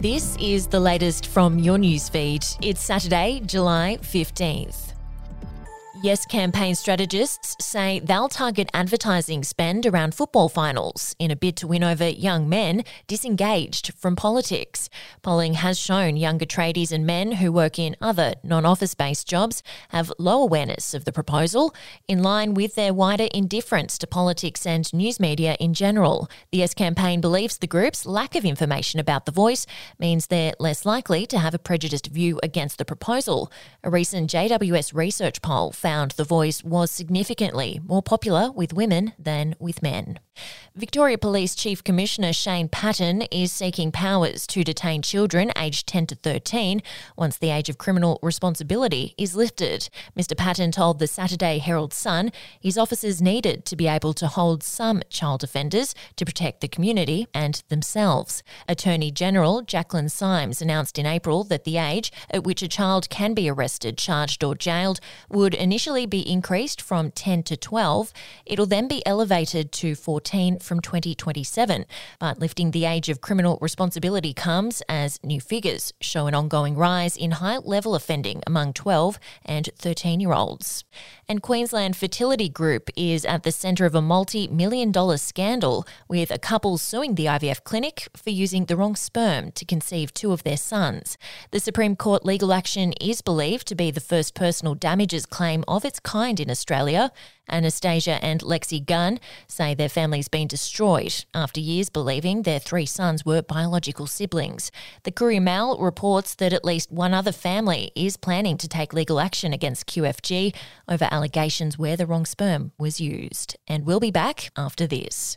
This is the latest from your newsfeed. It's Saturday, July 15th. Yes campaign strategists say they'll target advertising spend around football finals in a bid to win over young men disengaged from politics. Polling has shown younger tradies and men who work in other non office based jobs have low awareness of the proposal, in line with their wider indifference to politics and news media in general. The Yes campaign believes the group's lack of information about the voice means they're less likely to have a prejudiced view against the proposal. A recent JWS research poll found found The Voice was significantly more popular with women than with men. Victoria Police Chief Commissioner Shane Patton is seeking powers to detain children aged 10 to 13 once the age of criminal responsibility is lifted. Mr. Patton told the Saturday Herald Sun his officers needed to be able to hold some child offenders to protect the community and themselves. Attorney General Jaclyn Symes announced in April that the age at which a child can be arrested, charged, or jailed would initially be increased from 10 to 12. It'll then be elevated to 14 from 2027. But lifting the age of criminal responsibility comes as new figures show an ongoing rise in high level offending among 12 and 13 year olds. And Queensland Fertility Group is at the centre of a multi million dollar scandal with a couple suing the IVF clinic for using the wrong sperm to conceive two of their sons. The Supreme Court legal action is believed to be the first personal damages claim of its kind in Australia. Anastasia and Lexi Gunn say their family's been destroyed after years believing their three sons were biological siblings. The Courier Mail reports that at least one other family is planning to take legal action against QFG over allegations where the wrong sperm was used. And we'll be back after this.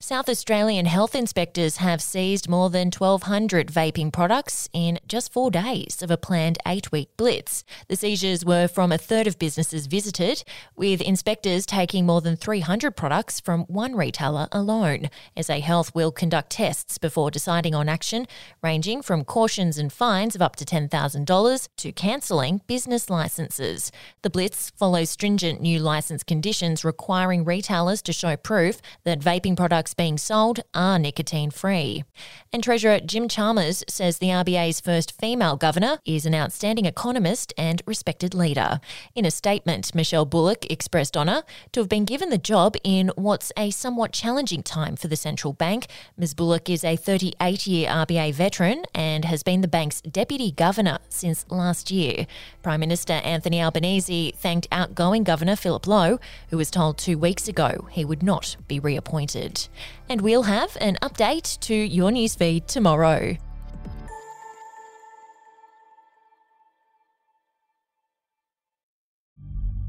South Australian health inspectors have seized more than 1,200 vaping products in just four days of a planned eight week blitz. The seizures were from a third of businesses visited, with inspectors taking more than 300 products from one retailer alone. SA Health will conduct tests before deciding on action, ranging from cautions and fines of up to $10,000 to cancelling business licences. The blitz follows stringent new licence conditions requiring retailers to show proof that vaping products being sold are nicotine free. And Treasurer Jim Chalmers says the RBA's first female governor is an outstanding economist and respected leader. In a statement, Michelle Bullock expressed honour to have been given the job in what's a somewhat challenging time for the central bank. Ms Bullock is a 38 year RBA veteran and has been the bank's deputy governor since last year. Prime Minister Anthony Albanese thanked outgoing Governor Philip Lowe, who was told two weeks ago he would not be reappointed. And we'll have an update to your newsfeed tomorrow.